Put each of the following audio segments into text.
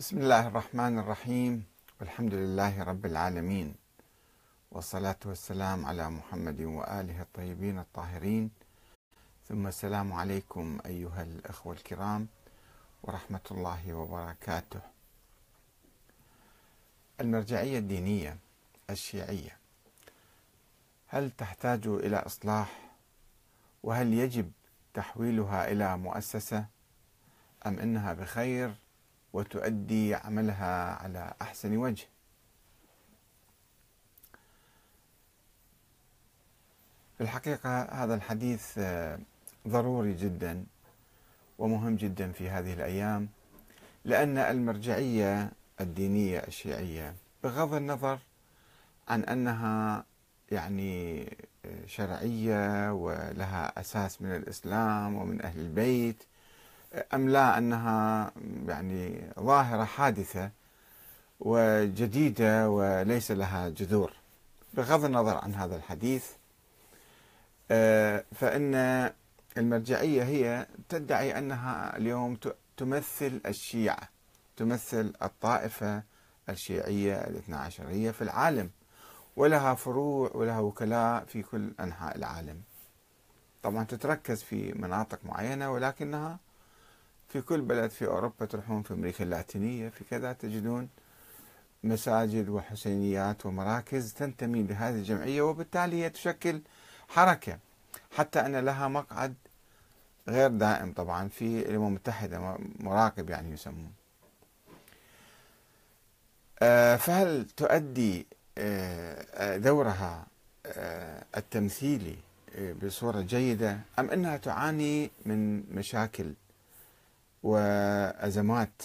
بسم الله الرحمن الرحيم. والحمد لله رب العالمين. والصلاة والسلام على محمد وآله الطيبين الطاهرين. ثم السلام عليكم أيها الأخوة الكرام ورحمة الله وبركاته. المرجعية الدينية الشيعية هل تحتاج إلى إصلاح؟ وهل يجب تحويلها إلى مؤسسة؟ أم إنها بخير؟ وتؤدي عملها على أحسن وجه. في الحقيقة هذا الحديث آه، ضروري جدا ومهم جدا في هذه الأيام لأن المرجعية الدينية الشيعية بغض النظر عن أنها يعني آه، شرعية ولها أساس من الإسلام ومن أهل البيت أم لا أنها يعني ظاهرة حادثة وجديدة وليس لها جذور؟ بغض النظر عن هذا الحديث آه، فإن المرجعية هي تدعي أنها اليوم تمثل الشيعة تمثل الطائفة الشيعية الاثنى عشرية في العالم ولها فروع ولها وكلاء في كل أنحاء العالم. طبعا تتركز في مناطق معينة ولكنها في كل بلد في أوروبا تروحون في أمريكا اللاتينية في كذا تجدون مساجد وحسينيات ومراكز تنتمي لهذه الجمعية وبالتالي هي تشكل حركة. حتى أن لها مقعد غير دائم طبعا في الأمم المتحدة مراقب يعني يسمون. آه، فهل تؤدي آه، دورها آه، التمثيلي بصورة جيدة أم أنها تعاني من مشاكل وأزمات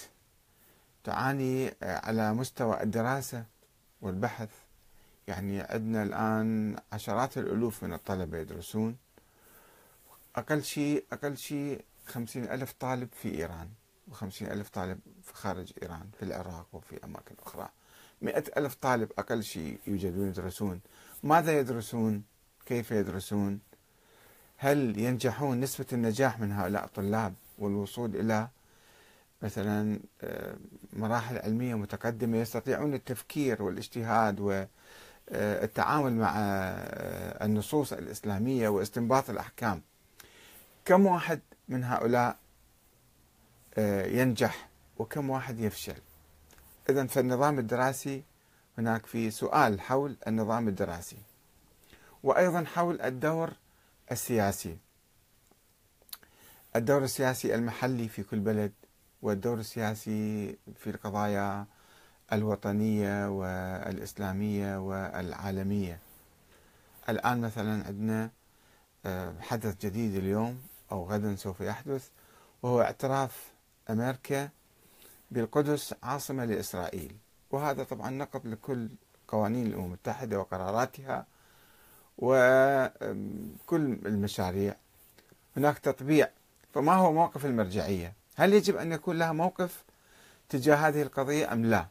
تعاني على مستوى الدراسة والبحث. يعني عندنا الآن عشرات الألوف من الطلبة يدرسون. أقل شيء أقل شيء خمسين ألف طالب في إيران وخمسين ألف طالب في خارج إيران في العراق وفي أماكن أخرى. مئة ألف طالب أقل شيء يوجدون يدرسون. ماذا يدرسون؟ كيف يدرسون؟ هل ينجحون نسبة النجاح من هؤلاء الطلاب؟ والوصول إلى مثلا آه، مراحل علمية متقدمة يستطيعون التفكير والاجتهاد والتعامل مع آه، النصوص الإسلامية واستنباط الأحكام. كم واحد من هؤلاء آه، ينجح وكم واحد يفشل؟ إذا فالنظام الدراسي هناك في سؤال حول النظام الدراسي وأيضا حول الدور السياسي. الدور السياسي المحلي في كل بلد والدور السياسي في القضايا الوطنية والإسلامية والعالمية. الآن مثلا عندنا آه، حدث جديد اليوم أو غدا سوف يحدث وهو اعتراف أمريكا بالقدس عاصمة لإسرائيل. وهذا طبعا نقض لكل قوانين الأمم المتحدة وقراراتها وكل المشاريع. هناك تطبيع فما هو موقف المرجعية؟ هل يجب أن يكون لها موقف تجاه هذه القضية أم لا؟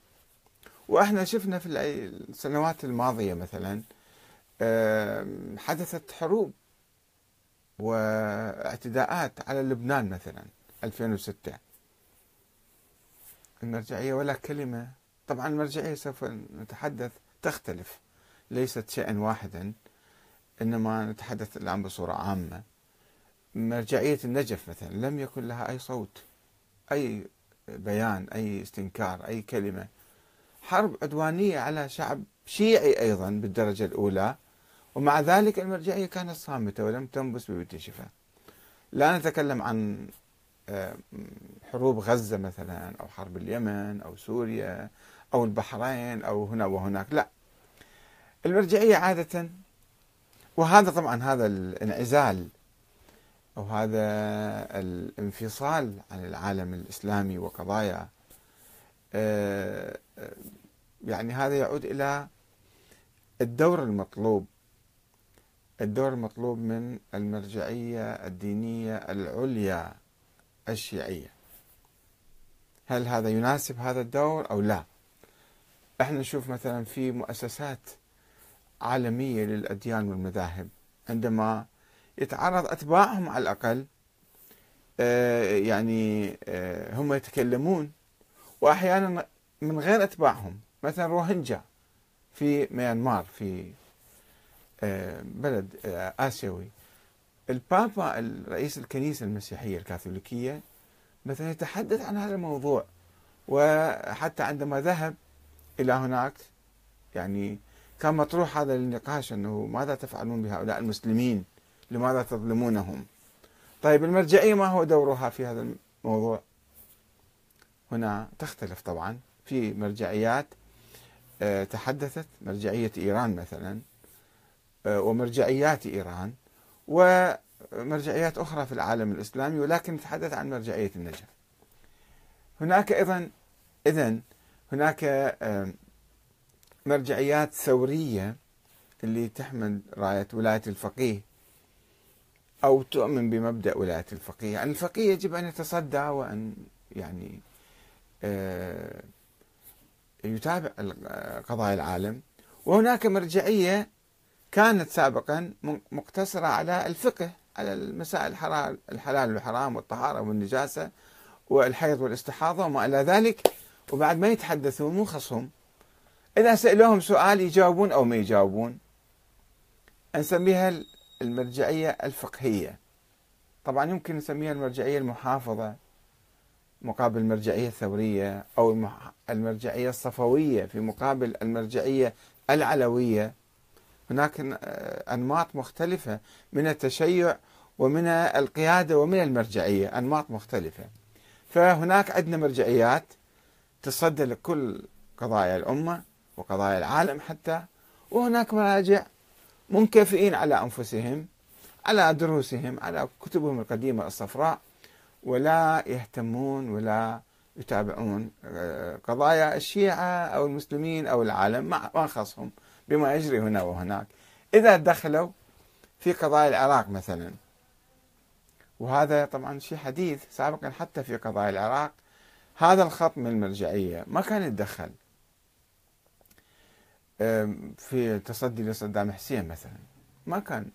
وإحنا شفنا في السنوات الماضية مثلا حدثت حروب واعتداءات على لبنان مثلا 2006 المرجعية ولا كلمة. طبعا المرجعية سوف نتحدث تختلف. ليست شيئا واحدا إنما نتحدث الآن بصورة عامة. مرجعية النجف مثلا لم يكن لها أي صوت أي بيان أي استنكار أي كلمة. حرب عدوانية على شعب شيعي أيضا بالدرجة الأولى ومع ذلك المرجعية كانت صامتة ولم تنبس ببنت شفا لا نتكلم عن آه، حروب غزة مثلا أو حرب اليمن أو سوريا أو البحرين أو هنا وهناك. لا. المرجعية عادة وهذا طبعا هذا الانعزال أو هذا الانفصال عن العالم الإسلامي وقضايا آه، آه، يعني هذا يعود إلى الدور المطلوب الدور المطلوب من المرجعية الدينية العليا الشيعية. هل هذا يناسب هذا الدور أو لا؟ إحنا نشوف مثلا في مؤسسات عالمية للأديان والمذاهب عندما يتعرض أتباعهم على الأقل آه، يعني آه، هم يتكلمون. وأحيانا من غير أتباعهم مثلا روهينجا في ميانمار في آه، بلد آسيوي. البابا رئيس الكنيسة المسيحية الكاثوليكية مثلا يتحدث عن هذا الموضوع. وحتى عندما ذهب إلى هناك يعني كان مطروح هذا النقاش أنه ماذا تفعلون بهؤلاء المسلمين؟ لماذا تظلمونهم؟ طيب المرجعية ما هو دورها في هذا الموضوع؟ هنا تختلف طبعا. في مرجعيات آه، تحدثت مرجعية إيران مثلا آه، ومرجعيات إيران ومرجعيات أخرى في العالم الإسلامي ولكن نتحدث عن مرجعية النجف. هناك أيضا إذن هناك مرجعيات ثورية اللي تحمل راية ولاية الفقيه. أو تؤمن بمبدأ ولاية الفقيه. يعني الفقيه يجب أن يتصدى وأن يعني آه، يتابع قضايا العالم. وهناك مرجعية كانت سابقا مقتصرة على الفقه على المسائل الحلال والحرام والطهارة والنجاسة والحيض والاستحاضة وما إلى ذلك. وبعد ما يتحدثون مو خصهم إذا سألوهم سؤال يجاوبون أو ما يجاوبون نسميها المرجعية الفقهية. طبعا يمكن نسميها المرجعية المحافظة مقابل المرجعية الثورية أو المرجعية الصفوية في مقابل المرجعية العلوية. هناك أنماط مختلفة من التشيع ومن القيادة ومن المرجعية أنماط مختلفة. فهناك عندنا مرجعيات تصدى لكل قضايا الأمة وقضايا العالم حتى وهناك مراجع منكفئين على أنفسهم على دروسهم على كتبهم القديمة الصفراء ولا يهتمون ولا يتابعون آه، قضايا الشيعة أو المسلمين أو العالم ما خصهم بما يجري هنا وهناك. إذا دخلوا في قضايا العراق مثلا وهذا طبعا شيء حديث سابقا حتى في قضايا العراق هذا الخط من المرجعية ما كان يتدخل. في تصدي لصدام حسين مثلا ما كان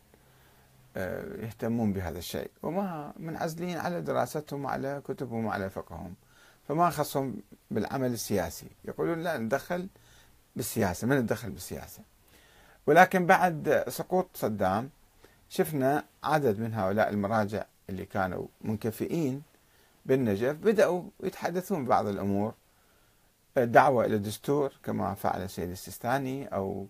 آه، يهتمون بهذا الشيء وما منعزلين على دراستهم وعلى كتبهم وعلى فقههم فما خصهم بالعمل السياسي. يقولون لا ندخل بالسياسة ما ندخل بالسياسة. ولكن بعد سقوط صدام شفنا عدد من هؤلاء المراجع اللي كانوا منكفئين بالنجف بدأوا يتحدثون بعض الأمور. دعوة إلى الدستور كما فعل السيد السيستاني أو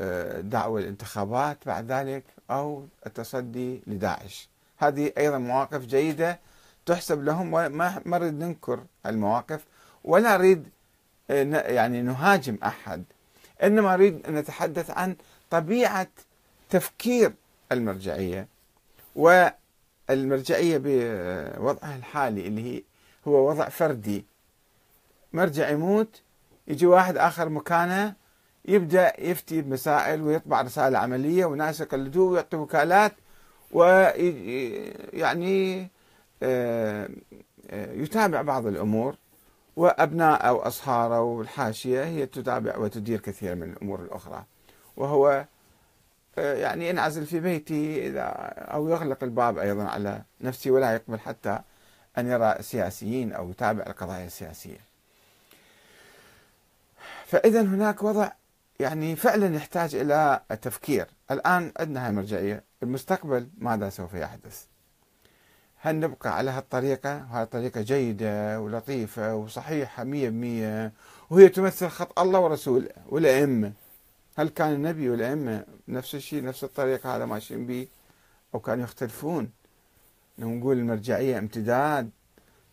آه، دعوة الانتخابات بعد ذلك أو التصدي لداعش. هذه أيضا مواقف جيدة تحسب لهم وما نريد ننكر المواقف ولا نريد آه، يعني نهاجم أحد. إنما نريد أن نتحدث عن طبيعة تفكير المرجعية. والمرجعية بوضعها الحالي اللي هي هو وضع فردي. مرجع يموت يجي واحد آخر مكانه يبدأ يفتي بمسائل ويطبع رسائل عملية وناس يقلدوه ويعطي وكالات ويعني آه، آه، يتابع بعض الأمور وأبناء أو أصهاره والحاشية هي تتابع وتدير كثير من الأمور الأخرى. وهو آه، يعني ينعزل في إذا أو يغلق الباب أيضا على نفسه ولا يقبل حتى أن يرى سياسيين أو يتابع القضايا السياسية. فإذا هناك وضع يعني فعلا يحتاج إلى التفكير. الآن عندنا هاي المرجعية المستقبل ماذا سوف يحدث؟ هل نبقى على هالطريقة؟ وهي طريقة جيدة ولطيفة وصحيحة مية بمية وهي تمثل خط الله ورسوله والأئمة. هل كان النبي والأئمة نفس الشيء نفس الطريقة؟ هذا ماشيين به. أو كانوا يختلفون. نقول المرجعية امتداد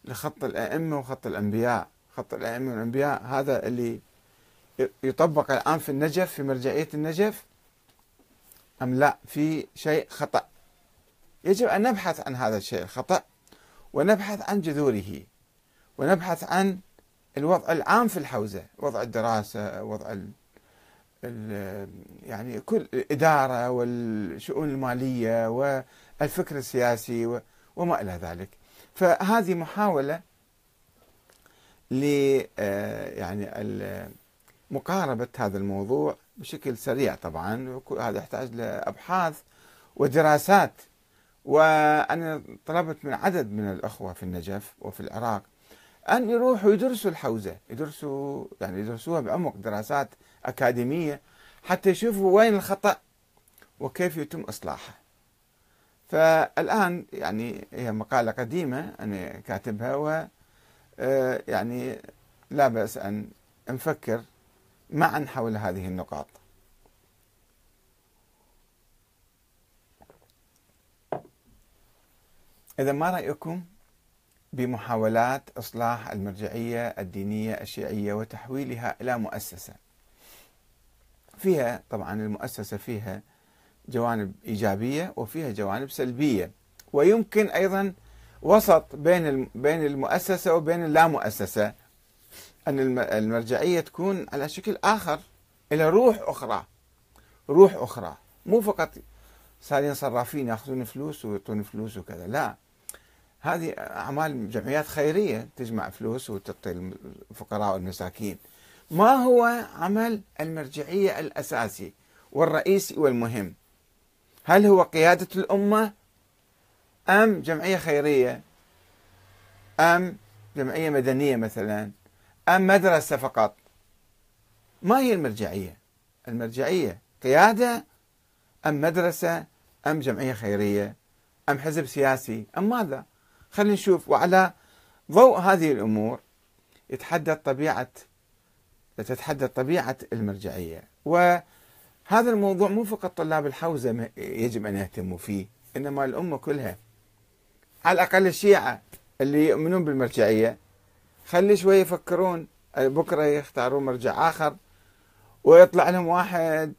لخط الأئمة وخط الأنبياء. خط الأئمة والأنبياء هذا اللي يطبق الآن في النجف في مرجعية النجف؟ أم لا في شيء خطأ. يجب أن نبحث عن هذا الشيء الخطأ ونبحث عن جذوره ونبحث عن الوضع العام في الحوزة وضع الدراسة وضع ال ال يعني كل الإدارة والشؤون المالية والفكر السياسي وما إلى ذلك. فهذه محاولة ل آه، يعني مقاربة هذا الموضوع بشكل سريع طبعا هذا يحتاج لأبحاث ودراسات. وأنا طلبت من عدد من الأخوة في النجف وفي العراق أن يروحوا يدرسوا الحوزة يدرسوا يعني يدرسوها بعمق دراسات أكاديمية حتى يشوفوا وين الخطأ وكيف يتم إصلاحه فالآن يعني هي مقالة قديمة أنا كاتبها و آه، يعني لا بأس أن نفكر معا حول هذه النقاط. إذا ما رأيكم بمحاولات إصلاح المرجعية الدينية الشيعية وتحويلها إلى مؤسسة؟ فيها طبعا المؤسسة فيها جوانب إيجابية وفيها جوانب سلبية ويمكن أيضا وسط بين بين المؤسسة وبين اللامؤسسة. أن المرجعية تكون على شكل آخر إلى روح أخرى. روح أخرى. مو فقط صارين صرافين يأخذون فلوس ويعطون فلوس وكذا لا. هذه أعمال جمعيات خيرية تجمع فلوس وتعطي الفقراء والمساكين. ما هو عمل المرجعية الأساسي والرئيسي والمهم؟ هل هو قيادة الأمة أم جمعية خيرية أم جمعية مدنية مثلا؟ أم مدرسة فقط. ما هي المرجعية؟ المرجعية قيادة أم مدرسة أم جمعية خيرية أم حزب سياسي أم ماذا؟ خلينا نشوف. وعلى ضوء هذه الأمور يتحدد طبيعة تتحدد طبيعة المرجعية. وهذا الموضوع مو فقط طلاب الحوزة يجب أن يهتموا فيه إنما الأمة كلها. على الأقل الشيعة اللي يؤمنون بالمرجعية خلي شوي يفكرون بكرة يختارون مرجع آخر ويطلع لهم واحد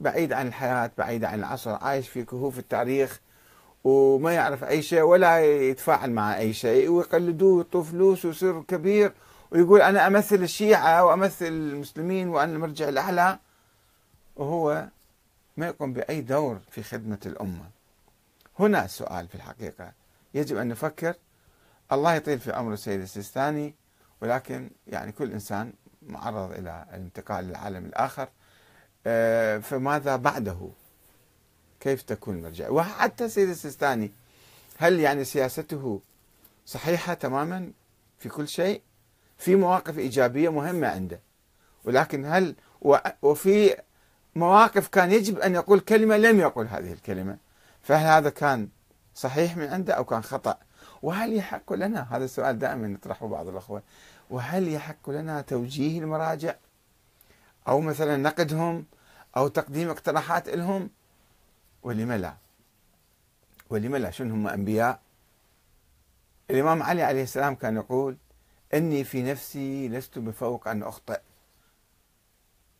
بعيد عن الحياة بعيد عن العصر عايش في كهوف التاريخ وما يعرف أي شيء ولا يتفاعل مع أي شيء ويقلدوه ويعطوه فلوس ويصير كبير ويقول أنا أمثل الشيعة وأمثل المسلمين وأنا المرجع الأعلى. وهو ما يقوم بأي دور في خدمة الأمة. هنا السؤال في الحقيقة. يجب أن نفكر الله يطيل في عمر السيد السيستاني ولكن يعني كل إنسان معرض إلى الانتقال للعالم الآخر. آه، فماذا بعده؟ كيف تكون المرجع؟ وحتى السيد السيستاني هل يعني سياسته صحيحة تماما في كل شيء؟ في مواقف إيجابية مهمة عنده. ولكن هل وفي مواقف كان يجب أن يقول كلمة لم يقل هذه الكلمة فهل هذا كان صحيح من عنده أو كان خطأ؟ وهل يحق لنا؟ هذا السؤال دائما يطرحه بعض الأخوة. وهل يحق لنا توجيه المراجع؟ أو مثلا نقدهم؟ أو تقديم اقتراحات لهم؟ ولم لا؟ ولم لا؟ شنو هم أنبياء؟ الإمام علي عليه السلام كان يقول إني في نفسي لست بفوق أن أخطئ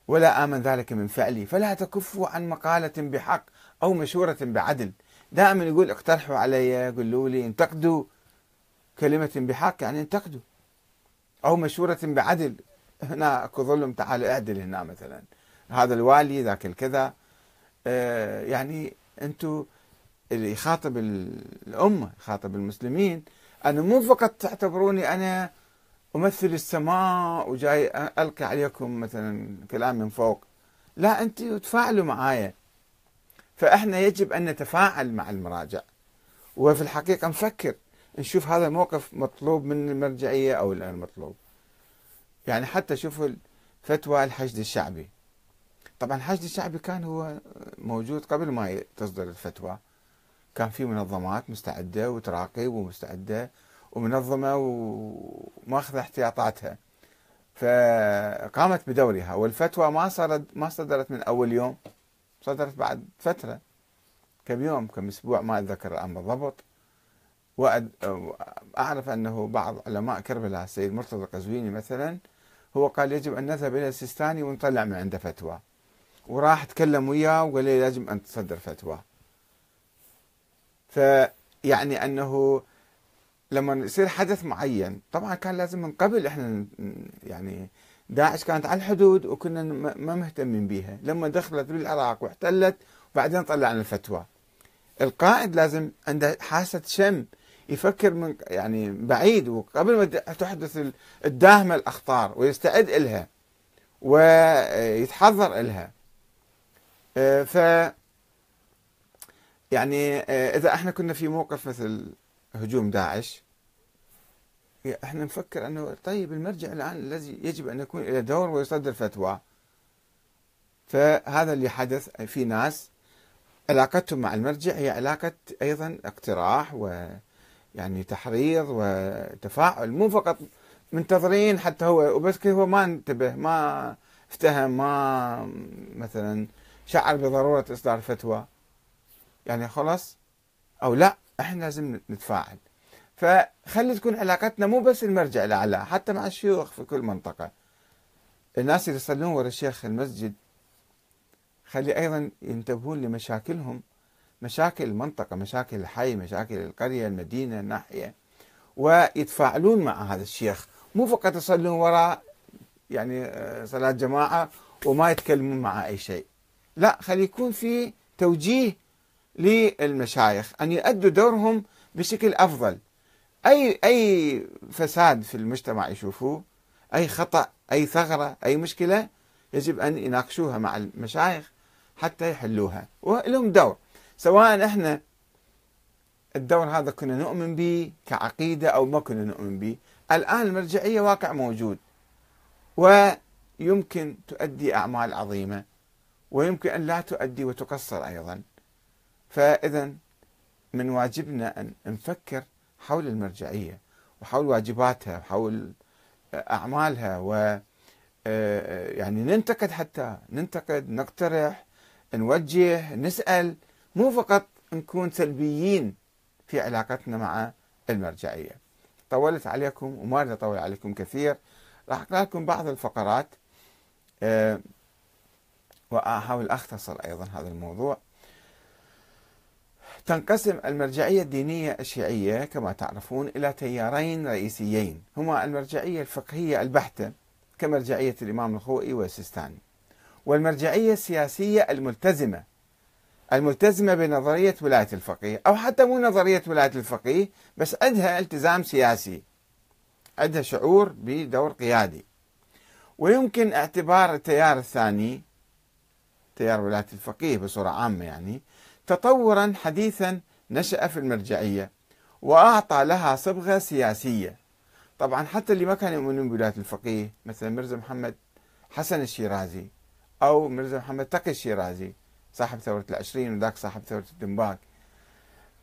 ولا آمن ذلك من فعلي فلا تكفوا عن مقالة بحق أو مشورة بعدل. دائما يقول اقترحوا علي قولوا لي انتقدوا كلمة بحق يعني انتقدوا. أو مشورة بعدل. هنا أكو ظلم تعال اعدل هنا مثلا. هذا الوالي ذاك الكذا. آه يعني أنتم اللي يخاطب الأمة يخاطب المسلمين. أنا مو فقط تعتبروني أنا أمثل السماء وجاي ألقي عليكم مثلا كلام من فوق. لا انت تفاعلوا معايا. فإحنا يجب أن نتفاعل مع المراجع. وفي الحقيقة نفكر نشوف هذا الموقف مطلوب من المرجعية أو غير مطلوب. يعني حتى شوفوا فتوى الحشد الشعبي. طبعا الحشد الشعبي كان هو موجود قبل ما تصدر الفتوى. كان في منظمات مستعدة وتراقب ومستعدة ومنظمة وماخذة احتياطاتها. فقامت بدورها والفتوى ما صارت ما صدرت من أول يوم. صدرت بعد فترة كم يوم كم أسبوع ما أتذكر الان بالضبط واعرف أنه بعض علماء كربلاء السيد مرتضى القزويني مثلا هو قال يجب أن نذهب إلى السيستاني ونطلع من عنده فتوى. وراح تكلم وياه وقال لي لازم أن تصدر فتوى. فيعني أنه لما يصير حدث معين طبعا كان لازم من قبل إحنا يعني داعش كانت على الحدود وكنا ما مهتمين بها لما دخلت بالعراق واحتلت وبعدين طلعنا الفتوى. القائد لازم عنده حاسة شم يفكر من يعني بعيد وقبل ما تحدث الداهمة الأخطار ويستعد إلها ويتحضر إلها. آه، ف يعني آه، إذا إحنا كنا في موقف مثل هجوم داعش إحنا نفكر إنه طيب المرجع الآن الذي يجب أن يكون له دور ويصدر فتوى. فهذا اللي حدث في ناس علاقتهم مع المرجع هي علاقة أيضا اقتراح ويعني تحريض وتفاعل مو فقط منتظرين حتى هو وبس هو ما انتبه ما افتهم ما مثلا شعر بضرورة إصدار فتوى. يعني خلاص؟ أو لا إحنا لازم نتفاعل. فخلي تكون علاقتنا مو بس المرجع الأعلى حتى مع الشيوخ في كل منطقة. الناس اللي يصلون ورا الشيخ المسجد خلي أيضا ينتبهون لمشاكلهم. مشاكل المنطقة مشاكل الحي مشاكل القرية المدينة الناحية. ويتفاعلون مع هذا الشيخ. مو فقط يصلون وراء يعني آه، صلاة جماعة وما يتكلمون مع أي شيء. لا خلي يكون في توجيه للمشايخ أن يؤدوا دورهم بشكل أفضل. أي أي فساد في المجتمع يشوفوه أي خطأ أي ثغرة أي مشكلة يجب أن يناقشوها مع المشايخ حتى يحلوها. ولهم دور. سواء إحنا الدور هذا كنا نؤمن به كعقيدة أو ما كنا نؤمن به الآن المرجعية واقع موجود. ويمكن تؤدي أعمال عظيمة ويمكن أن لا تؤدي وتقصر أيضا. فإذا من واجبنا أن نفكر حول المرجعية وحول واجباتها وحول أعمالها و يعني ننتقد حتى ننتقد نقترح نوجه نسأل مو فقط نكون سلبيين في علاقتنا مع المرجعية. طولت عليكم وما أريد أطول عليكم كثير. راح أقرأ لكم بعض الفقرات أه وأحاول أختصر أيضا هذا الموضوع. تنقسم المرجعية الدينية الشيعية كما تعرفون إلى تيارين رئيسيين هما المرجعية الفقهية البحتة كمرجعية الإمام الخوئي والسيستاني والمرجعية السياسية الملتزمة الملتزمة بنظرية ولاية الفقيه أو حتى مو نظرية ولاية الفقيه بس عندها التزام سياسي عندها شعور بدور قيادي. ويمكن اعتبار التيار الثاني تيار ولاية الفقيه بصورة عامة يعني تطورا حديثا نشأ في المرجعية وأعطى لها صبغة سياسية. طبعا حتى اللي ما كانوا يؤمنون بولاية الفقيه مثل مرزا محمد حسن الشيرازي أو مرزا محمد تقي الشيرازي صاحب ثورة العشرين وذاك صاحب ثورة الدنباك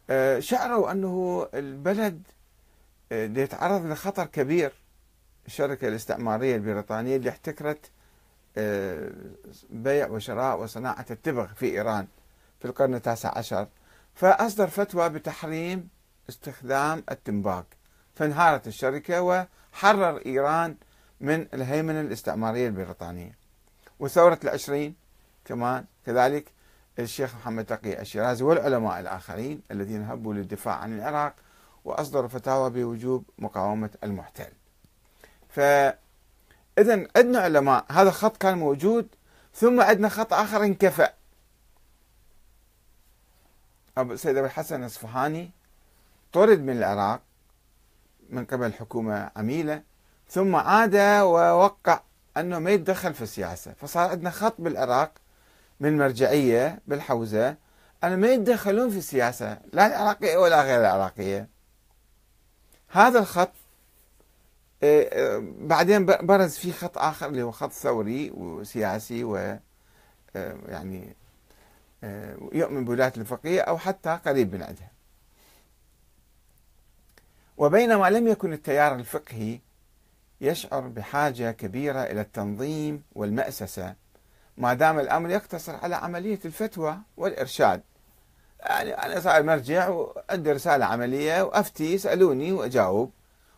آه، شعروا أنه البلد آه، يتعرض لخطر كبير. الشركة الاستعمارية البريطانية اللي احتكرت آه، بيع وشراء وصناعة التبغ في إيران. في القرن التاسع عشر. فأصدر فتوى بتحريم استخدام التنباك. فانهارت الشركة وحرر إيران من الهيمنة الاستعمارية البريطانية. وثورة العشرين كمان كذلك الشيخ محمد تقي الشيرازي والعلماء الآخرين الذين هبوا للدفاع عن العراق وأصدروا فتاوى بوجوب مقاومة المحتل. فإذا عندنا علماء هذا خط كان موجود ثم عندنا خط آخر انكفأ. أبو سيد أبو الحسن الأصفهاني طرد من العراق من قبل حكومة عميلة ثم عاد ووقع أنه ما يتدخل في السياسة. فصار عندنا خط بالعراق من مرجعية بالحوزة أنه ما يتدخلون في السياسة لا العراقية ولا غير العراقية. هذا الخط آه، آه، بعدين برز في خط آخر اللي هو خط ثوري وسياسي و آه، يعني يؤمن بولاية الفقيه أو حتى قريب من عندها وبينما لم يكن التيار الفقهي يشعر بحاجة كبيرة إلى التنظيم والمأسسة ما دام الأمر يقتصر على عملية الفتوى والإرشاد. يعني أنا صار مرجع وعندي رسالة عملية وأفتي يسألوني وأجاوب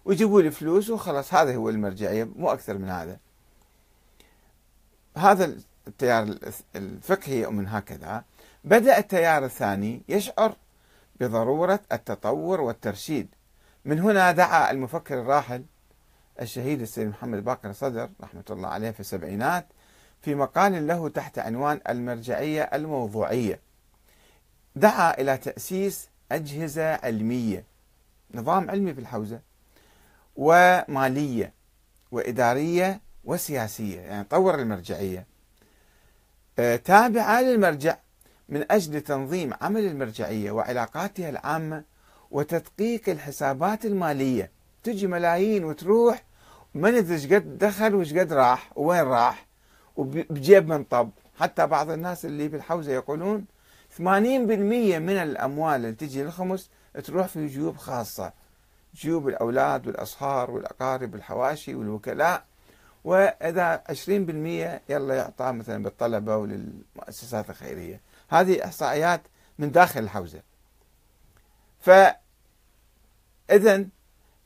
ويجيبوا لي فلوس وخلاص هذا هو المرجعية مو أكثر من هذا. هذا التيار الفقهي من هكذا بدأ التيار الثاني يشعر بضرورة التطور والترشيد. من هنا دعا المفكر الراحل الشهيد السيد محمد باقر صدر رحمة الله عليه في السبعينات في مقال له تحت عنوان المرجعية الموضوعية. دعا إلى تأسيس أجهزة علمية نظام علمي في الحوزة ومالية وإدارية وسياسية يعني طور المرجعية. تابعة للمرجع من أجل تنظيم عمل المرجعية وعلاقاتها العامة وتدقيق الحسابات المالية. تجي ملايين وتروح ما ندري إيش قد دخل وإيش قد راح وين راح وبجيب من طب. حتى بعض الناس اللي بالحوزة يقولون 80% من الأموال اللي تجي للخمس تروح في جيوب خاصة. جيوب الأولاد والأصهار والأقارب والحواشي والوكلاء. وإذا 20% يلا يعطى مثلا بالطلبة وللمؤسسات الخيرية. هذه إحصائيات من داخل الحوزة. ف اذا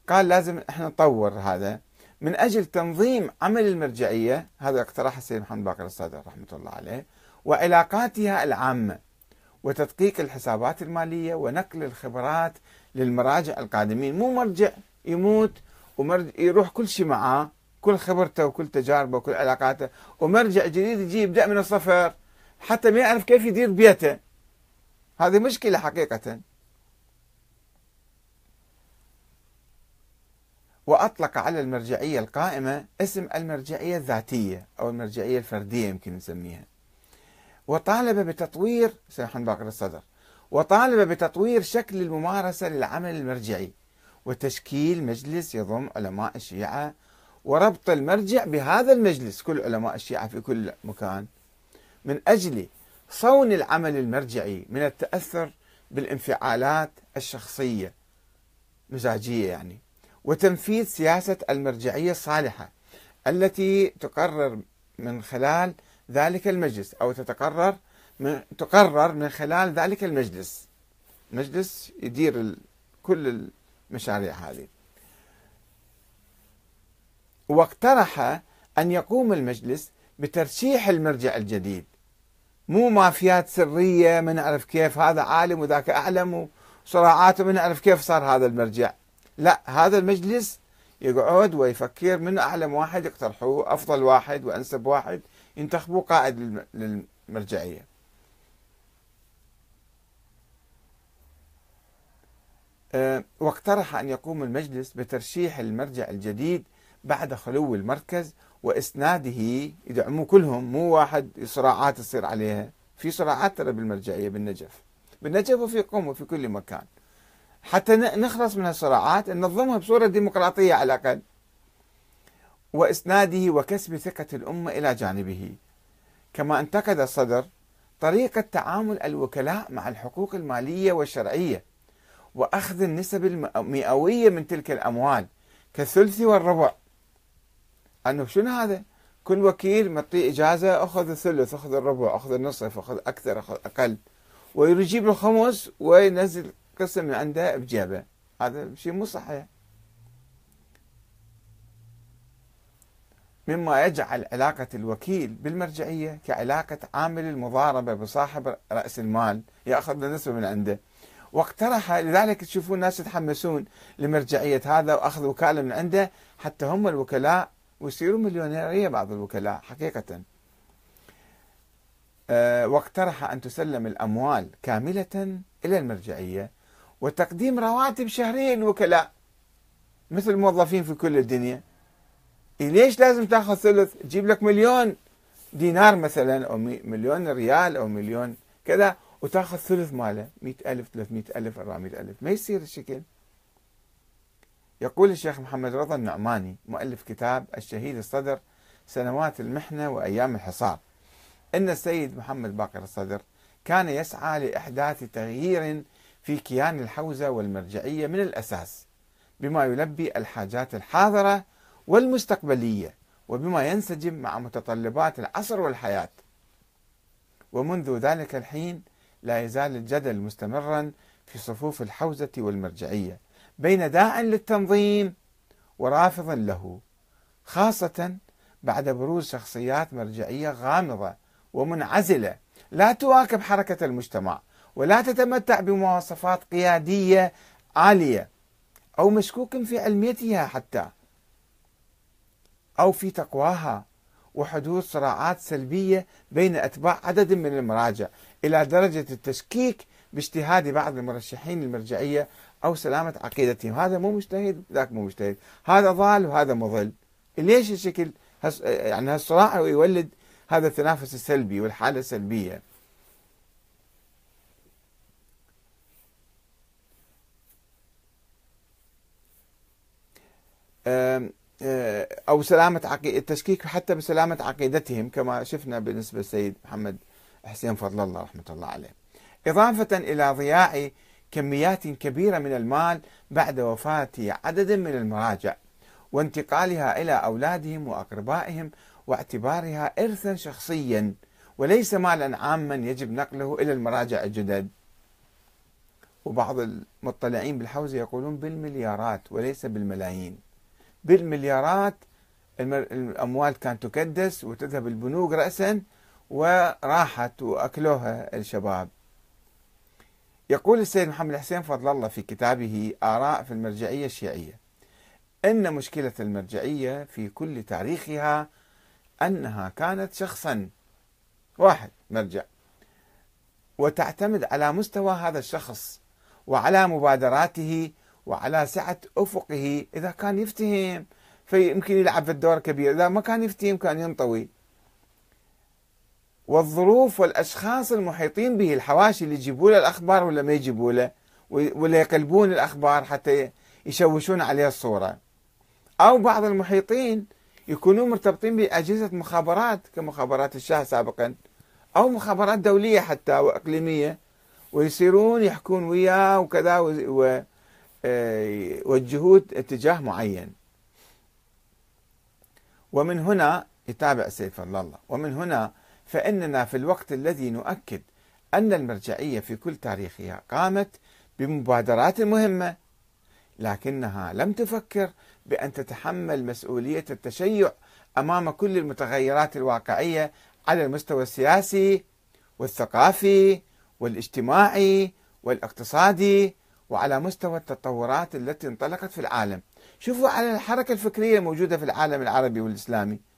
قال لازم إحنا نطور هذا. من أجل تنظيم عمل المرجعية هذا اقترح السيد محمد باقر الصدر رحمة الله عليه وعلاقاتها العامة وتدقيق الحسابات المالية ونقل الخبرات للمراجع القادمين. مو مرجع يموت ويروح كل شيء معاه. كل خبرته وكل تجاربه وكل علاقاته. ومرجع جديد يجي يبدأ من الصفر حتى ما يعرف كيف يدير بيته. هذه مشكلة حقيقة. وأطلق على المرجعية القائمة اسم المرجعية الذاتية أو المرجعية الفردية يمكن نسميها. وطالب بتطوير سيحن باقر الصدر وطالب بتطوير شكل الممارسة للعمل المرجعي. وتشكيل مجلس يضم علماء الشيعة وربط المرجع بهذا المجلس. كل علماء الشيعة في كل مكان. من أجل صون العمل المرجعي من التأثر بالانفعالات الشخصية مزاجية يعني وتنفيذ سياسة المرجعية الصالحة التي تقرر من خلال ذلك المجلس أو تتقرر من تقرر من خلال ذلك المجلس. مجلس يدير كل المشاريع هذه. واقترح أن يقوم المجلس بترشيح المرجع الجديد. مو مافيات سرية ما نعرف كيف هذا عالم وذاك أعلم وصراعات ما نعرف كيف صار هذا المرجع. لا هذا المجلس يقعد ويفكر من أعلم واحد يقترحوه أفضل واحد وأنسب واحد ينتخبوه قائد للمرجعية. أه، واقترح أن يقوم المجلس بترشيح المرجع الجديد بعد خلو المركز وإسناده يدعموه كلهم مو واحد صراعات تصير عليها في صراعات ترى بالمرجعية بالنجف. بالنجف وفي قوم وفي كل مكان. حتى نخلص من الصراعات ننظمها بصورة ديمقراطية على الأقل. وإسناده وكسب ثقة الأمة إلى جانبه. كما انتقد الصدر طريقة تعامل الوكلاء مع الحقوق المالية والشرعية وأخذ النسب المئوية من تلك الأموال كالثلث والربع. أنه شنو هذا؟ كل وكيل معطيه إجازة أخذ الثلث أخذ الربع أخذ النصف أخذ أكثر أخذ أقل. ويجيب الخمس وينزل قسم من عنده بجيبه. هذا شيء مو صحيح. مما يجعل علاقة الوكيل بالمرجعية كعلاقة عامل المضاربة بصاحب رأس المال يأخذ نسبة من عنده. واقترح لذلك تشوفون الناس يتحمسون لمرجعية هذا وأخذ وكالة من عنده. حتى هم الوكلاء ويصيروا مليونيرية بعض الوكلاء حقيقة. أه واقترح أن تسلم الأموال كاملة إلى المرجعية وتقديم رواتب شهرية للوكلاء مثل الموظفين في كل الدنيا. ليش لازم تاخذ ثلث؟ تجيب لك مليون دينار مثلا أو مليون ريال أو مليون كذا وتاخذ ثلث ماله. مئة ألف ثلاثمئة ألف أربعمئة ألف. ما يصير الشكل؟ يقول الشيخ محمد رضا النعماني مؤلف كتاب الشهيد الصدر سنوات المحنة وأيام الحصار. إن السيد محمد باقر الصدر كان يسعى لإحداث تغيير في كيان الحوزة والمرجعية من الأساس بما يلبي الحاجات الحاضرة والمستقبلية وبما ينسجم مع متطلبات العصر والحياة. ومنذ ذلك الحين لا يزال الجدل مستمرا في صفوف الحوزة والمرجعية. بين داع للتنظيم ورافض له خاصة بعد بروز شخصيات مرجعية غامضة ومنعزلة لا تواكب حركة المجتمع ولا تتمتع بمواصفات قيادية عالية أو مشكوك في علميتها حتى أو في تقواها وحدوث صراعات سلبية بين أتباع عدد من المراجع إلى درجة التشكيك باجتهاد بعض المرشحين المرجعية أو سلامة عقيدتهم. هذا مو مجتهد ذاك مو مجتهد. هذا ضال وهذا مضل ليش الشكل يعني هالصراع يولد هذا التنافس السلبي والحالة السلبية. أو سلامة عقيدة التشكيك حتى بسلامة عقيدتهم كما شفنا بالنسبة للسيد محمد حسين فضل الله رحمة الله عليه. إضافة إلى ضياع كميات كبيرة من المال بعد وفاة عدد من المراجع وانتقالها إلى أولادهم وأقربائهم واعتبارها إرثا شخصيا وليس مالا عاما يجب نقله إلى المراجع الجدد. وبعض المطلعين بالحوزة يقولون بالمليارات وليس بالملايين. بالمليارات الأموال كانت تكدس وتذهب البنوك رأسا وراحت وأكلوها الشباب. يقول السيد محمد حسين فضل الله في كتابه آراء في المرجعية الشيعية. إن مشكلة المرجعية في كل تاريخها أنها كانت شخصا واحد مرجع. وتعتمد على مستوى هذا الشخص وعلى مبادراته وعلى سعة أفقه. إذا كان يفتهم فيمكن يلعب في الدور كبير. إذا ما كان يفتهم كان ينطوي. والظروف والأشخاص المحيطين به الحواشي اللي يجيبوا له الأخبار ولا ما يجيبوا له ولا يقلبون الأخبار حتى يشوشون عليها الصورة. أو بعض المحيطين يكونون مرتبطين بأجهزة مخابرات كمخابرات الشاه سابقا أو مخابرات دولية حتى وإقليمية ويصيرون يحكون وياه وكذا ويوجهون آه، اتجاه معين. ومن هنا يتابع فضل الله. ومن هنا فإننا في الوقت الذي نؤكد أن المرجعية في كل تاريخها قامت بمبادرات مهمة لكنها لم تفكر بأن تتحمل مسؤولية التشيع أمام كل المتغيرات الواقعية على المستوى السياسي والثقافي والاجتماعي والاقتصادي وعلى مستوى التطورات التي انطلقت في العالم. شوفوا على الحركة الفكرية الموجودة في العالم العربي والإسلامي.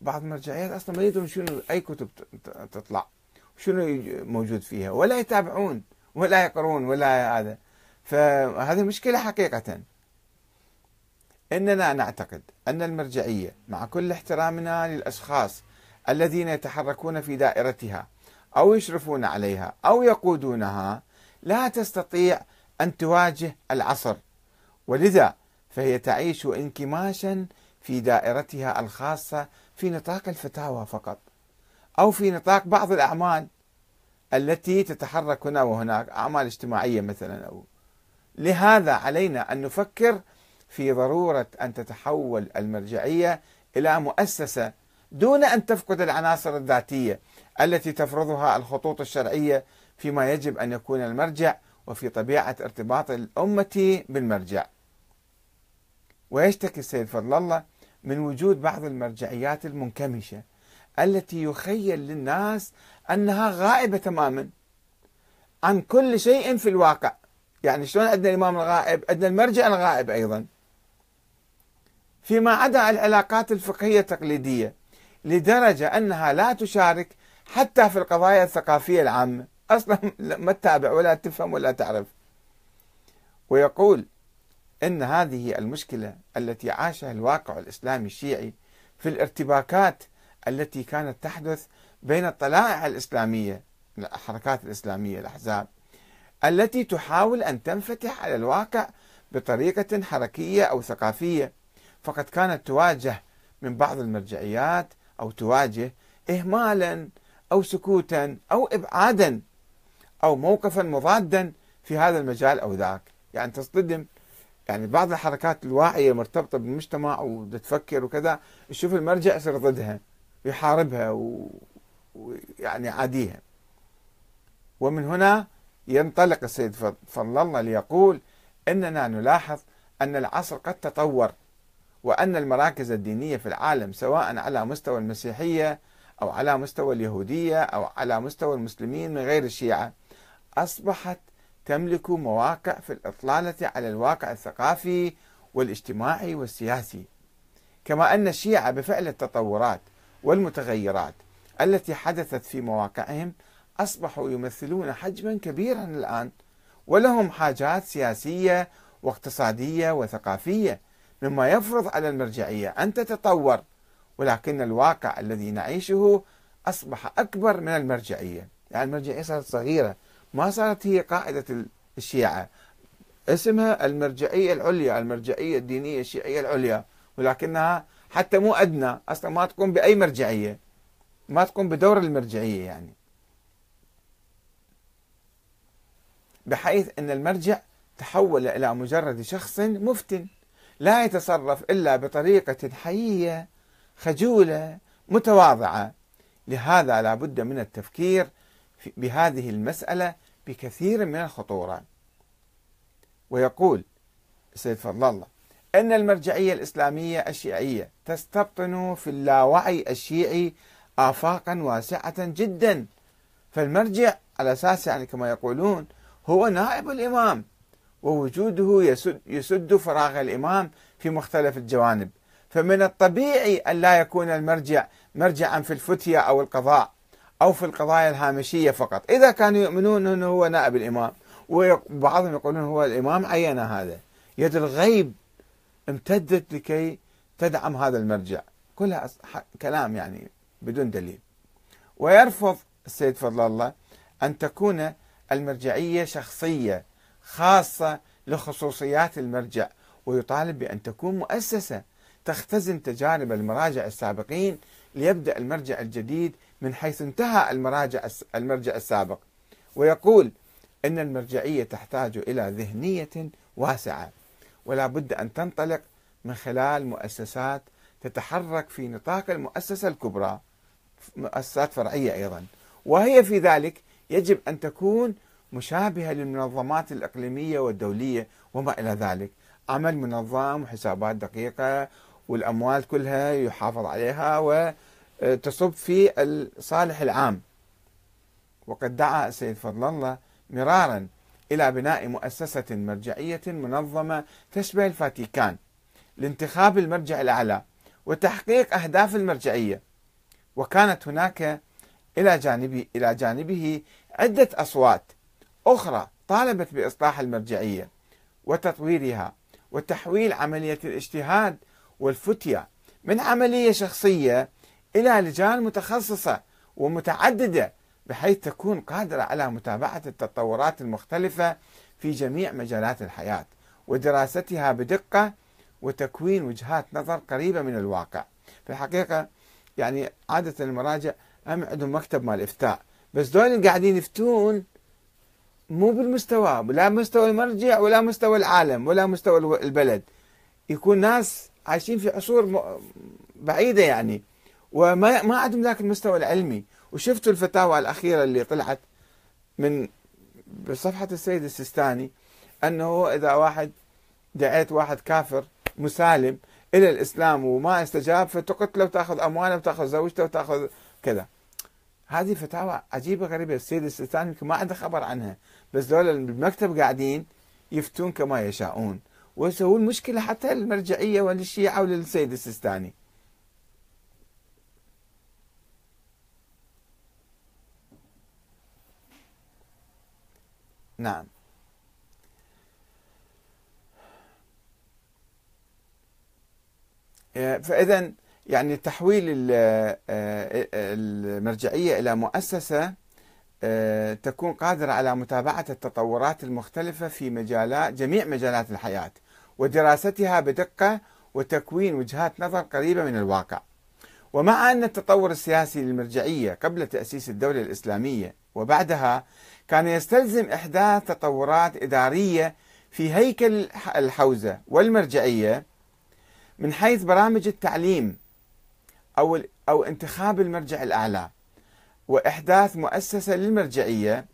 بعض المرجعيات أصلا ما يدرون شنو أي كتب تطلع شنو موجود فيها ولا يتابعون ولا يقرون ولا هذا. فهذه مشكلة حقيقة. إننا نعتقد أن المرجعية مع كل احترامنا للأشخاص الذين يتحركون في دائرتها أو يشرفون عليها أو يقودونها لا تستطيع أن تواجه العصر. ولذا فهي تعيش انكماشا في دائرتها الخاصة في نطاق الفتاوى فقط أو في نطاق بعض الأعمال التي تتحرك هنا وهناك أعمال اجتماعية مثلا أو. لهذا علينا أن نفكر في ضرورة أن تتحول المرجعية إلى مؤسسة دون أن تفقد العناصر الذاتية التي تفرضها الخطوط الشرعية فيما يجب أن يكون المرجع وفي طبيعة ارتباط الأمة بالمرجع. ويشتكي السيد فضل الله من وجود بعض المرجعيات المنكمشة التي يخيل للناس أنها غائبة تماما عن كل شيء في الواقع. يعني شلون عندنا الإمام الغائب؟ عندنا المرجع الغائب أيضا. فيما عدا العلاقات الفقهية التقليدية لدرجة أنها لا تشارك حتى في القضايا الثقافية العامة. أصلا ما تتابع ولا تفهم ولا تعرف. ويقول إن هذه المشكلة التي عاشها الواقع الإسلامي الشيعي في الارتباكات التي كانت تحدث بين الطلائع الإسلامية الحركات الإسلامية الأحزاب التي تحاول أن تنفتح على الواقع بطريقة حركية أو ثقافية. فقد كانت تواجه من بعض المرجعيات أو تواجه اهمالا أو سكوتا أو ابعادا أو موقفا مضادا في هذا المجال أو ذاك. يعني تصطدم يعني بعض الحركات الواعية مرتبطه بالمجتمع وتفكر وكذا تشوف المرجع يصير ضدها يحاربها ويعني عاديها. ومن هنا ينطلق السيد فضل الله ليقول إننا نلاحظ أن العصر قد تطور وأن المراكز الدينية في العالم سواء على مستوى المسيحية أو على مستوى اليهودية أو على مستوى المسلمين من غير الشيعة أصبحت تملك مواقع في الإطلالة على الواقع الثقافي والاجتماعي والسياسي. كما أن الشيعة بفعل التطورات والمتغيرات التي حدثت في مواقعهم أصبحوا يمثلون حجما كبيرا الآن ولهم حاجات سياسية واقتصادية وثقافية مما يفرض على المرجعية أن تتطور ولكن الواقع الذي نعيشه أصبح أكبر من المرجعية. يعني المرجعية صارت صغيرة ما صارت هي قاعدة الشيعة. اسمها المرجعية العليا المرجعية الدينية الشيعية العليا. ولكنها حتى مو أدنى أصلا ما تقوم بأي مرجعية. ما تقوم بدور المرجعية يعني. بحيث أن المرجع تحول إلى مجرد شخص مفتن. لا يتصرف إلا بطريقة حيية خجولة متواضعة. لهذا لا بد من التفكير بهذه المسألة بكثير من الخطورة ويقول سيد فضل الله أن المرجعية الإسلامية الشيعية تستبطن في اللاوعي الشيعي آفاقا واسعة جدا. فالمرجع على أساس يعني كما يقولون هو نائب الإمام ووجوده يسد, يسد فراغ الإمام في مختلف الجوانب. فمن الطبيعي أن لا يكون المرجع مرجعا في الفتية أو القضاء. أو في القضايا الهامشية فقط. إذا كانوا يؤمنون أنه هو نائب الإمام وبعضهم يقولون هو الإمام عين هذا. يد الغيب امتدت لكي تدعم هذا المرجع. كلها كلام يعني بدون دليل. ويرفض السيد فضل الله أن تكون المرجعية شخصية خاصة لخصوصيات المرجع ويطالب بأن تكون مؤسسة تختزن تجارب المراجع السابقين ليبدأ المرجع الجديد من حيث انتهى المراجع المرجع السابق ويقول أن المرجعية تحتاج إلى ذهنية واسعة ولا بد أن تنطلق من خلال مؤسسات تتحرك في نطاق المؤسسة الكبرى مؤسسات فرعية أيضا. وهي في ذلك يجب أن تكون مشابهة للمنظمات الإقليمية والدولية وما إلى ذلك. عمل منظم وحسابات دقيقة والأموال كلها يحافظ عليها وتصب في الصالح العام. وقد دعا السيد فضل الله مرارا إلى بناء مؤسسة مرجعية منظمة تشبه الفاتيكان لانتخاب المرجع الأعلى وتحقيق أهداف المرجعية. وكانت هناك إلى جانبه إلى جانبه عدة أصوات أخرى طالبت بإصلاح المرجعية وتطويرها وتحويل عملية الاجتهاد والفتية من عملية شخصية إلى لجان متخصصة ومتعددة بحيث تكون قادرة على متابعة التطورات المختلفة في جميع مجالات الحياة ودراستها بدقة وتكوين وجهات نظر قريبة من الواقع. في الحقيقة يعني عادة المراجع هم عندهم مكتب مال إفتاء بس دول اللي قاعدين يفتون مو بالمستوى لا مستوى المرجع ولا مستوى العالم ولا مستوى البلد. يكون ناس عايشين في عصور بعيدة يعني. وما ما عندهم ذاك المستوى العلمي. وشفتوا الفتاوى الأخيرة اللي طلعت من بصفحة السيد السيستاني أنه إذا واحد دعيت واحد كافر مسالم إلى الإسلام وما استجاب فتقتله وتأخذ أموالة وتأخذ زوجته وتأخذ كذا. هذه فتاوى عجيبة غريبة. السيد السيستاني ما عنده خبر عنها بس دول بالمكتب قاعدين يفتون كما يشاءون. ويسوون مشكلة حتى للمرجعية وللشيعة وللسيد السيستاني. نعم. فإذا يعني تحويل آه، المرجعية إلى مؤسسة آه، تكون قادرة على متابعة التطورات المختلفة في مجالات جميع مجالات الحياة ودراستها بدقة وتكوين وجهات نظر قريبة من الواقع. ومع أن التطور السياسي للمرجعية قبل تأسيس الدولة الإسلامية وبعدها كان يستلزم إحداث تطورات إدارية في هيكل الحوزة والمرجعية من حيث برامج التعليم أو أو انتخاب المرجع الأعلى وإحداث مؤسسة للمرجعية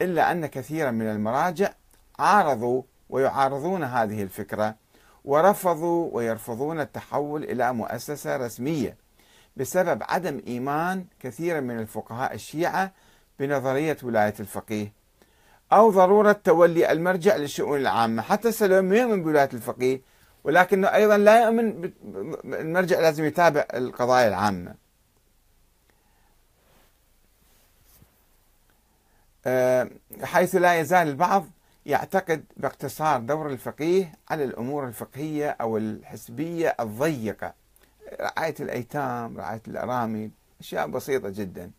إلا أن كثيرا من المراجع عارضوا ويعارضون هذه الفكرة ورفضوا ويرفضون التحول إلى مؤسسة رسمية بسبب عدم إيمان كثير من الفقهاء الشيعة بنظرية ولاية الفقيه. أو ضرورة تولي المرجع للشؤون العامة. حتى سلوم يؤمن بولاية الفقيه ولكنه أيضا لا يؤمن المرجع لازم يتابع القضايا العامة. آه، حيث لا يزال البعض يعتقد باقتصار دور الفقيه على الأمور الفقهية أو الحسبية الضيقة. رعاية الأيتام رعاية الأرامل أشياء بسيطة جدا.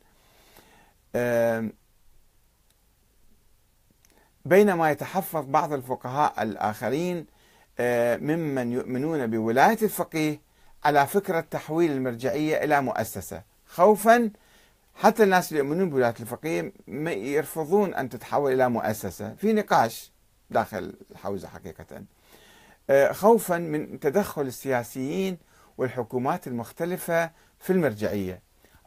بينما يتحفظ بعض الفقهاء الآخرين ممن يؤمنون بولاية الفقيه على فكرة تحويل المرجعية إلى مؤسسة. خوفا حتى الناس اللي يؤمنون بولاية الفقيه يرفضون أن تتحول إلى مؤسسة. في نقاش داخل الحوزة حقيقة. خوفا من تدخل السياسيين والحكومات المختلفة في المرجعية.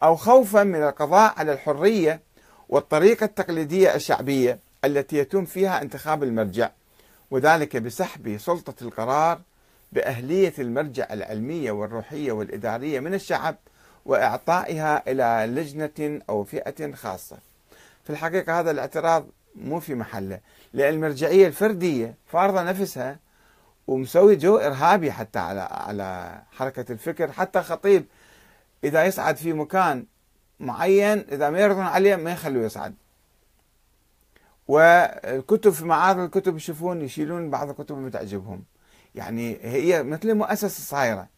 أو خوفا من القضاء على الحرية والطريقة التقليدية الشعبية التي يتم فيها انتخاب المرجع وذلك بسحب سلطة القرار بأهلية المرجع العلمية والروحية والإدارية من الشعب وإعطائها إلى لجنة أو فئة خاصة. في الحقيقة هذا الاعتراض مو في محله لأن المرجعية الفردية فارضة نفسها ومسوي جو إرهابي حتى على على حركة الفكر حتى خطيب إذا يصعد في مكان معين إذا ما يرضون عليه ما يخلوه يصعد والكتب في معارض الكتب يشوفون يشيلون بعض الكتب اللي تعجبهم. يعني هي مثل مؤسسة صايرة.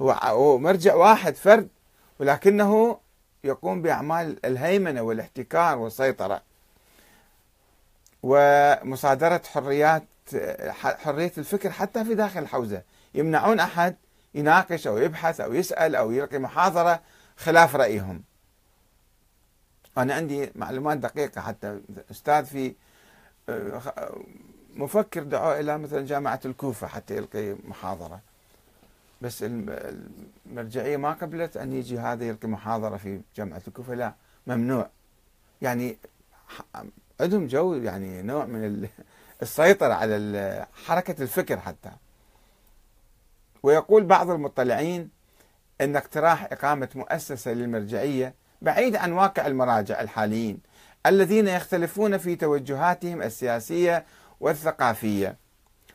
هو مرجع واحد فرد ولكنه يقوم بأعمال الهيمنة والاحتكار والسيطرة. ومصادرة حريات حرية الفكر حتى في داخل الحوزة يمنعون أحد يناقش أو يبحث أو يسأل أو يلقي محاضرة خلاف رأيهم. أنا عندي معلومات دقيقة حتى. أستاذ في آه، مفكر دعوة إلى مثلا جامعة الكوفة حتى يلقي محاضرة. بس المرجعية ما قبلت أن يجي هذا يلقي محاضرة في جامعة الكوفة. لا ممنوع. يعني عندهم جو يعني نوع من السيطرة على حركة الفكر حتى. ويقول بعض المطلعين أن اقتراح إقامة مؤسسة للمرجعية بعيد عن واقع المراجع الحاليين الذين يختلفون في توجهاتهم السياسية والثقافية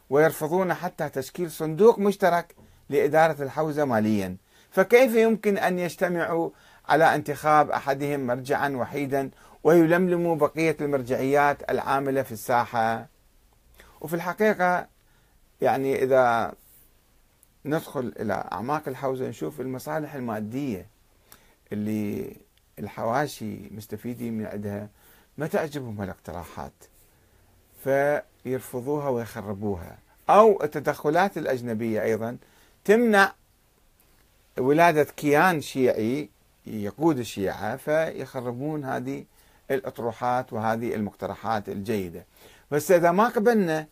ويرفضون حتى تشكيل صندوق مشترك لإدارة الحوزة ماليا. فكيف يمكن أن يجتمعوا على انتخاب أحدهم مرجعا وحيدا ويلملموا بقية المرجعيات العاملة في الساحة؟ وفي الحقيقة يعني إذا ندخل إلى أعماق الحوزة نشوف المصالح المادية اللي الحواشي مستفيدين من عندها ما تعجبهم هالاقتراحات؟ فيرفضوها ويخربوها. أو التدخلات الأجنبية أيضا تمنع ولادة كيان شيعي يقود الشيعة فيخربون هذه الأطروحات وهذه المقترحات الجيدة. بس إذا ما قبلنا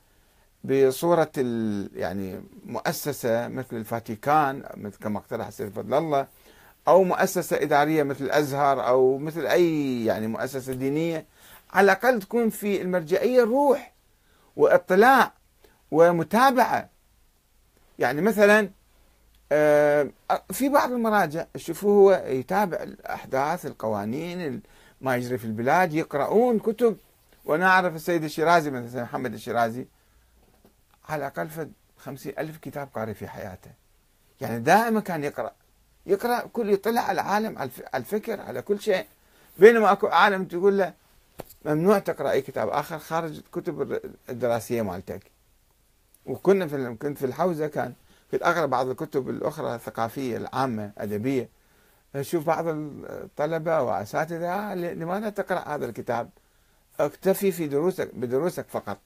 بصورة يعني مؤسسة مثل الفاتيكان مثل كما اقترح السيد فضل الله أو مؤسسة إدارية مثل الأزهر أو مثل أي يعني مؤسسة دينية على الأقل تكون في المرجعية روح واطلاع ومتابعة. يعني مثلا آه، في بعض المراجع شوفوا هو يتابع الأحداث القوانين ما يجري في البلاد يقرؤون كتب. وأنا أعرف السيد الشيرازي مثلا محمد الشيرازي على الأقل فد خمسين ألف كتاب قاري في حياته. يعني دائما كان يقرأ. يقرأ كل يطلع على العالم على الفكر على كل شيء. بينما أكو عالم تقول له ممنوع تقرأ أي كتاب آخر خارج الكتب الدراسية مالتك. وكنا في كنت في الحوزة كان كنت أقرأ بعض الكتب الأخرى الثقافية العامة أدبية. أشوف بعض الطلبة وأساتذة آه، لماذا تقرأ هذا الكتاب؟ اكتفي في دروسك بدروسك فقط.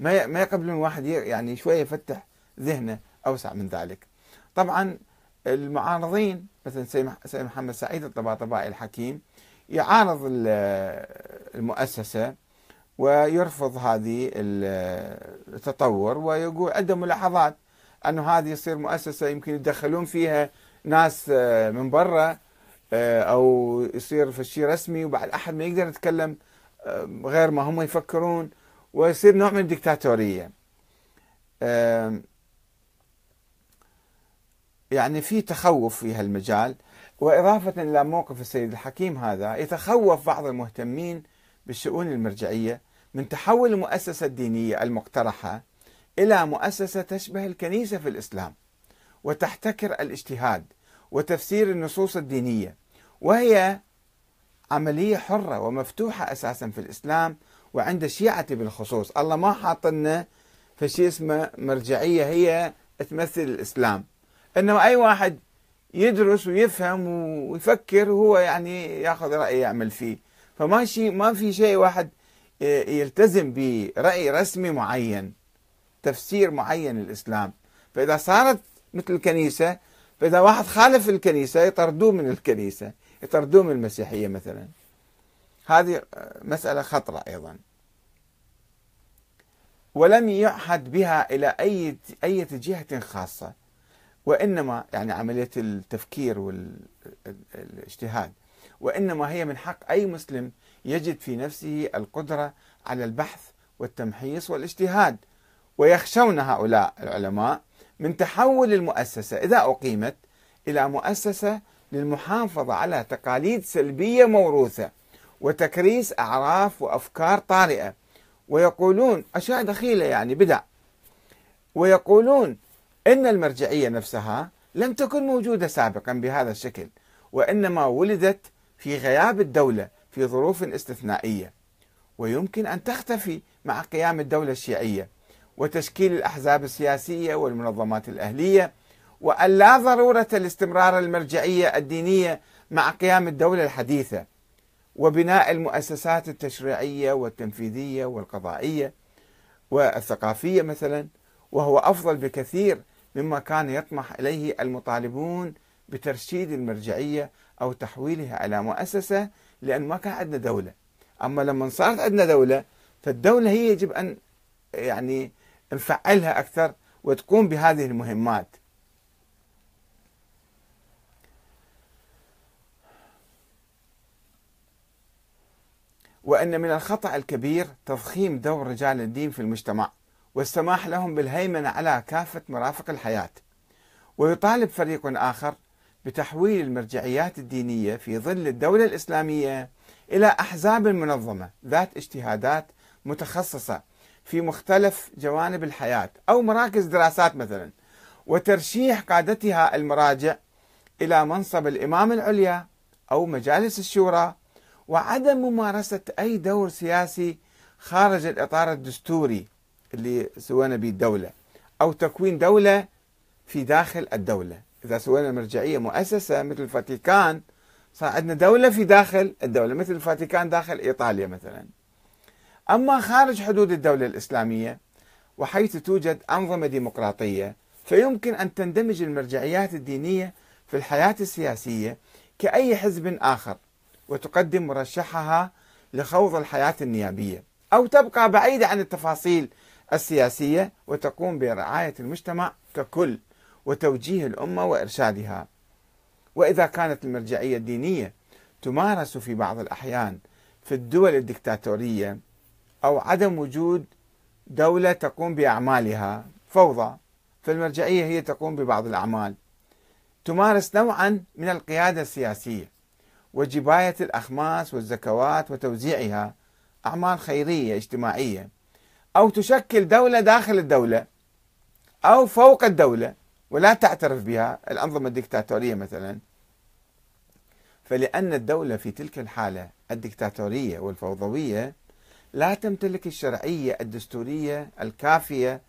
ما ما يقبلون واحد يعني شوية يفتح ذهنه أوسع من ذلك. طبعا المعارضين مثلا سيد محمد سعيد الطباطبائي الحكيم يعارض المؤسسة ويرفض هذه التطور ويقول عنده ملاحظات أنه هذه يصير مؤسسة يمكن يتدخلون فيها ناس من برا أو يصير في شيء رسمي وبعد أحد ما يقدر يتكلم غير ما هم يفكرون ويصير نوع من الدكتاتورية. يعني في تخوف في هالمجال وإضافة إلى موقف السيد الحكيم هذا يتخوف بعض المهتمين بالشؤون المرجعية من تحول المؤسسة الدينية المقترحة إلى مؤسسة تشبه الكنيسة في الإسلام وتحتكر الاجتهاد وتفسير النصوص الدينية وهي عملية حرة ومفتوحة أساسا في الإسلام وعند الشيعة بالخصوص. الله ما حاط لنا في شيء اسمه مرجعية هي تمثل الإسلام. إنما أي واحد يدرس ويفهم ويفكر هو يعني ياخذ رأي يعمل فيه. فما شيء ما في شيء واحد يلتزم برأي رسمي معين تفسير معين للإسلام. فإذا صارت مثل الكنيسة فإذا واحد خالف الكنيسة يطردوه من الكنيسة يطردوه من المسيحية مثلا. هذه مسألة خطرة أيضا. ولم يعهد بها إلى أي أي جهة خاصة وإنما يعني عملية التفكير والاجتهاد وإنما هي من حق أي مسلم يجد في نفسه القدرة على البحث والتمحيص والاجتهاد. ويخشون هؤلاء العلماء من تحول المؤسسة إذا أقيمت إلى مؤسسة للمحافظة على تقاليد سلبية موروثة وتكريس أعراف وأفكار طارئة. ويقولون أشياء دخيلة يعني بدع. ويقولون إن المرجعية نفسها لم تكن موجودة سابقا بهذا الشكل وإنما ولدت في غياب الدولة في ظروف استثنائية. ويمكن أن تختفي مع قيام الدولة الشيعية وتشكيل الأحزاب السياسية والمنظمات الأهلية وأن لا ضرورة لاستمرار المرجعية الدينية مع قيام الدولة الحديثة. وبناء المؤسسات التشريعية والتنفيذية والقضائية والثقافية مثلا وهو أفضل بكثير مما كان يطمح إليه المطالبون بترشيد المرجعية أو تحويلها إلى مؤسسة لأن ما كان عندنا دولة. أما لما صارت عندنا دولة فالدولة هي يجب أن يعني نفعلها أكثر وتقوم بهذه المهمات. وأن من الخطأ الكبير تضخيم دور رجال الدين في المجتمع والسماح لهم بالهيمنة على كافة مرافق الحياة. ويطالب فريق آخر بتحويل المرجعيات الدينية في ظل الدولة الإسلامية إلى أحزاب منظمة ذات اجتهادات متخصصة في مختلف جوانب الحياة أو مراكز دراسات مثلا وترشيح قادتها المراجع إلى منصب الإمام العليا أو مجالس الشورى وعدم ممارسة أي دور سياسي خارج الإطار الدستوري اللي سوينا به الدولة أو تكوين دولة في داخل الدولة. إذا سوينا مرجعية مؤسسة مثل الفاتيكان صار عندنا دولة في داخل الدولة مثل الفاتيكان داخل إيطاليا مثلا. أما خارج حدود الدولة الإسلامية وحيث توجد أنظمة ديمقراطية فيمكن أن تندمج المرجعيات الدينية في الحياة السياسية كأي حزب آخر. وتقدم مرشحها لخوض الحياة النيابية. أو تبقى بعيدة عن التفاصيل السياسية وتقوم برعاية المجتمع ككل وتوجيه الأمة وإرشادها. وإذا كانت المرجعية الدينية تمارس في بعض الأحيان في الدول الدكتاتورية أو عدم وجود دولة تقوم بأعمالها فوضى فالمرجعية هي تقوم ببعض الأعمال. تمارس نوعا من القيادة السياسية. وجباية الأخماس والزكوات وتوزيعها أعمال خيرية اجتماعية. أو تشكل دولة داخل الدولة أو فوق الدولة ولا تعترف بها الأنظمة الدكتاتورية مثلا. فلأن الدولة في تلك الحالة الدكتاتورية والفوضوية لا تمتلك الشرعية الدستورية الكافية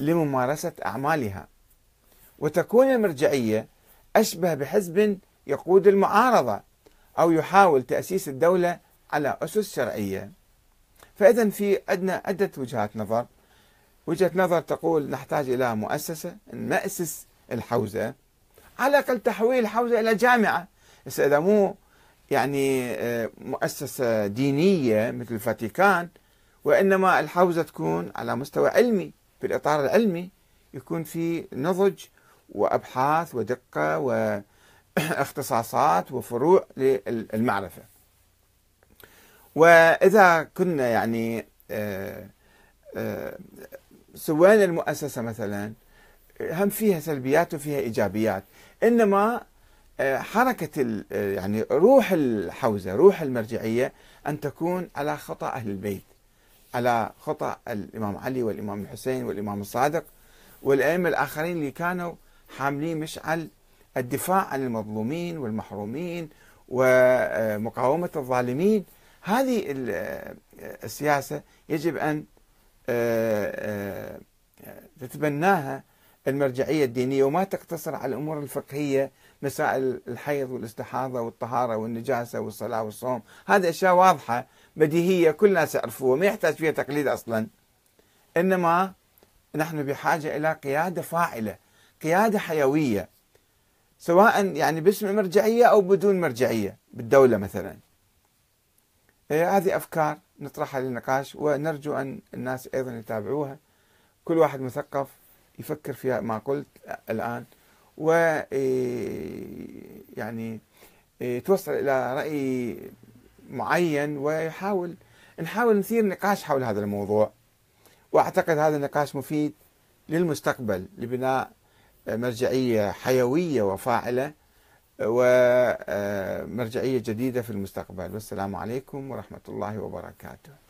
لممارسة أعمالها. وتكون المرجعية أشبه بحزب يقود المعارضة أو يحاول تأسيس الدولة على أسس شرعية. فإذا في عندنا عدة وجهات نظر. وجهة نظر تقول نحتاج إلى مؤسسة نأسس الحوزة. على الأقل تحويل الحوزة إلى جامعة. إذا مو يعني آه، مؤسسة دينية مثل الفاتيكان وإنما الحوزة تكون على مستوى علمي في الإطار العلمي يكون في نضج وأبحاث ودقة واختصاصات وفروع للمعرفة. وإذا كنا يعني آه، آه، سوينا المؤسسة مثلا هم فيها سلبيات وفيها إيجابيات. إنما آه، حركة يعني روح الحوزة روح المرجعية أن تكون على خطأ أهل البيت على خطأ الإمام علي والإمام الحسين والإمام الصادق والأئمة الآخرين اللي كانوا حاملين مشعل الدفاع عن المظلومين والمحرومين ومقاومة الظالمين. هذه السياسة يجب أن تتبناها المرجعية الدينية وما تقتصر على الأمور الفقهية مسائل الحيض والإستحاضة والطهارة والنجاسة والصلاة والصوم. هذه أشياء واضحة بديهية كل الناس يعرفوها ما يحتاج فيها تقليد أصلا. إنما نحن بحاجة إلى قيادة فاعلة قيادة حيوية. سواء يعني باسم المرجعية أو بدون مرجعية بالدولة مثلا. إيه، هذه أفكار نطرحها للنقاش ونرجو أن الناس أيضا يتابعوها. كل واحد مثقف يفكر في ما قلت الآن و يعني توصل إلى رأي معين ويحاول نحاول نثير نقاش حول هذا الموضوع. وأعتقد هذا النقاش مفيد للمستقبل لبناء مرجعية حيوية وفاعلة ومرجعية جديدة في المستقبل. والسلام عليكم ورحمة الله وبركاته.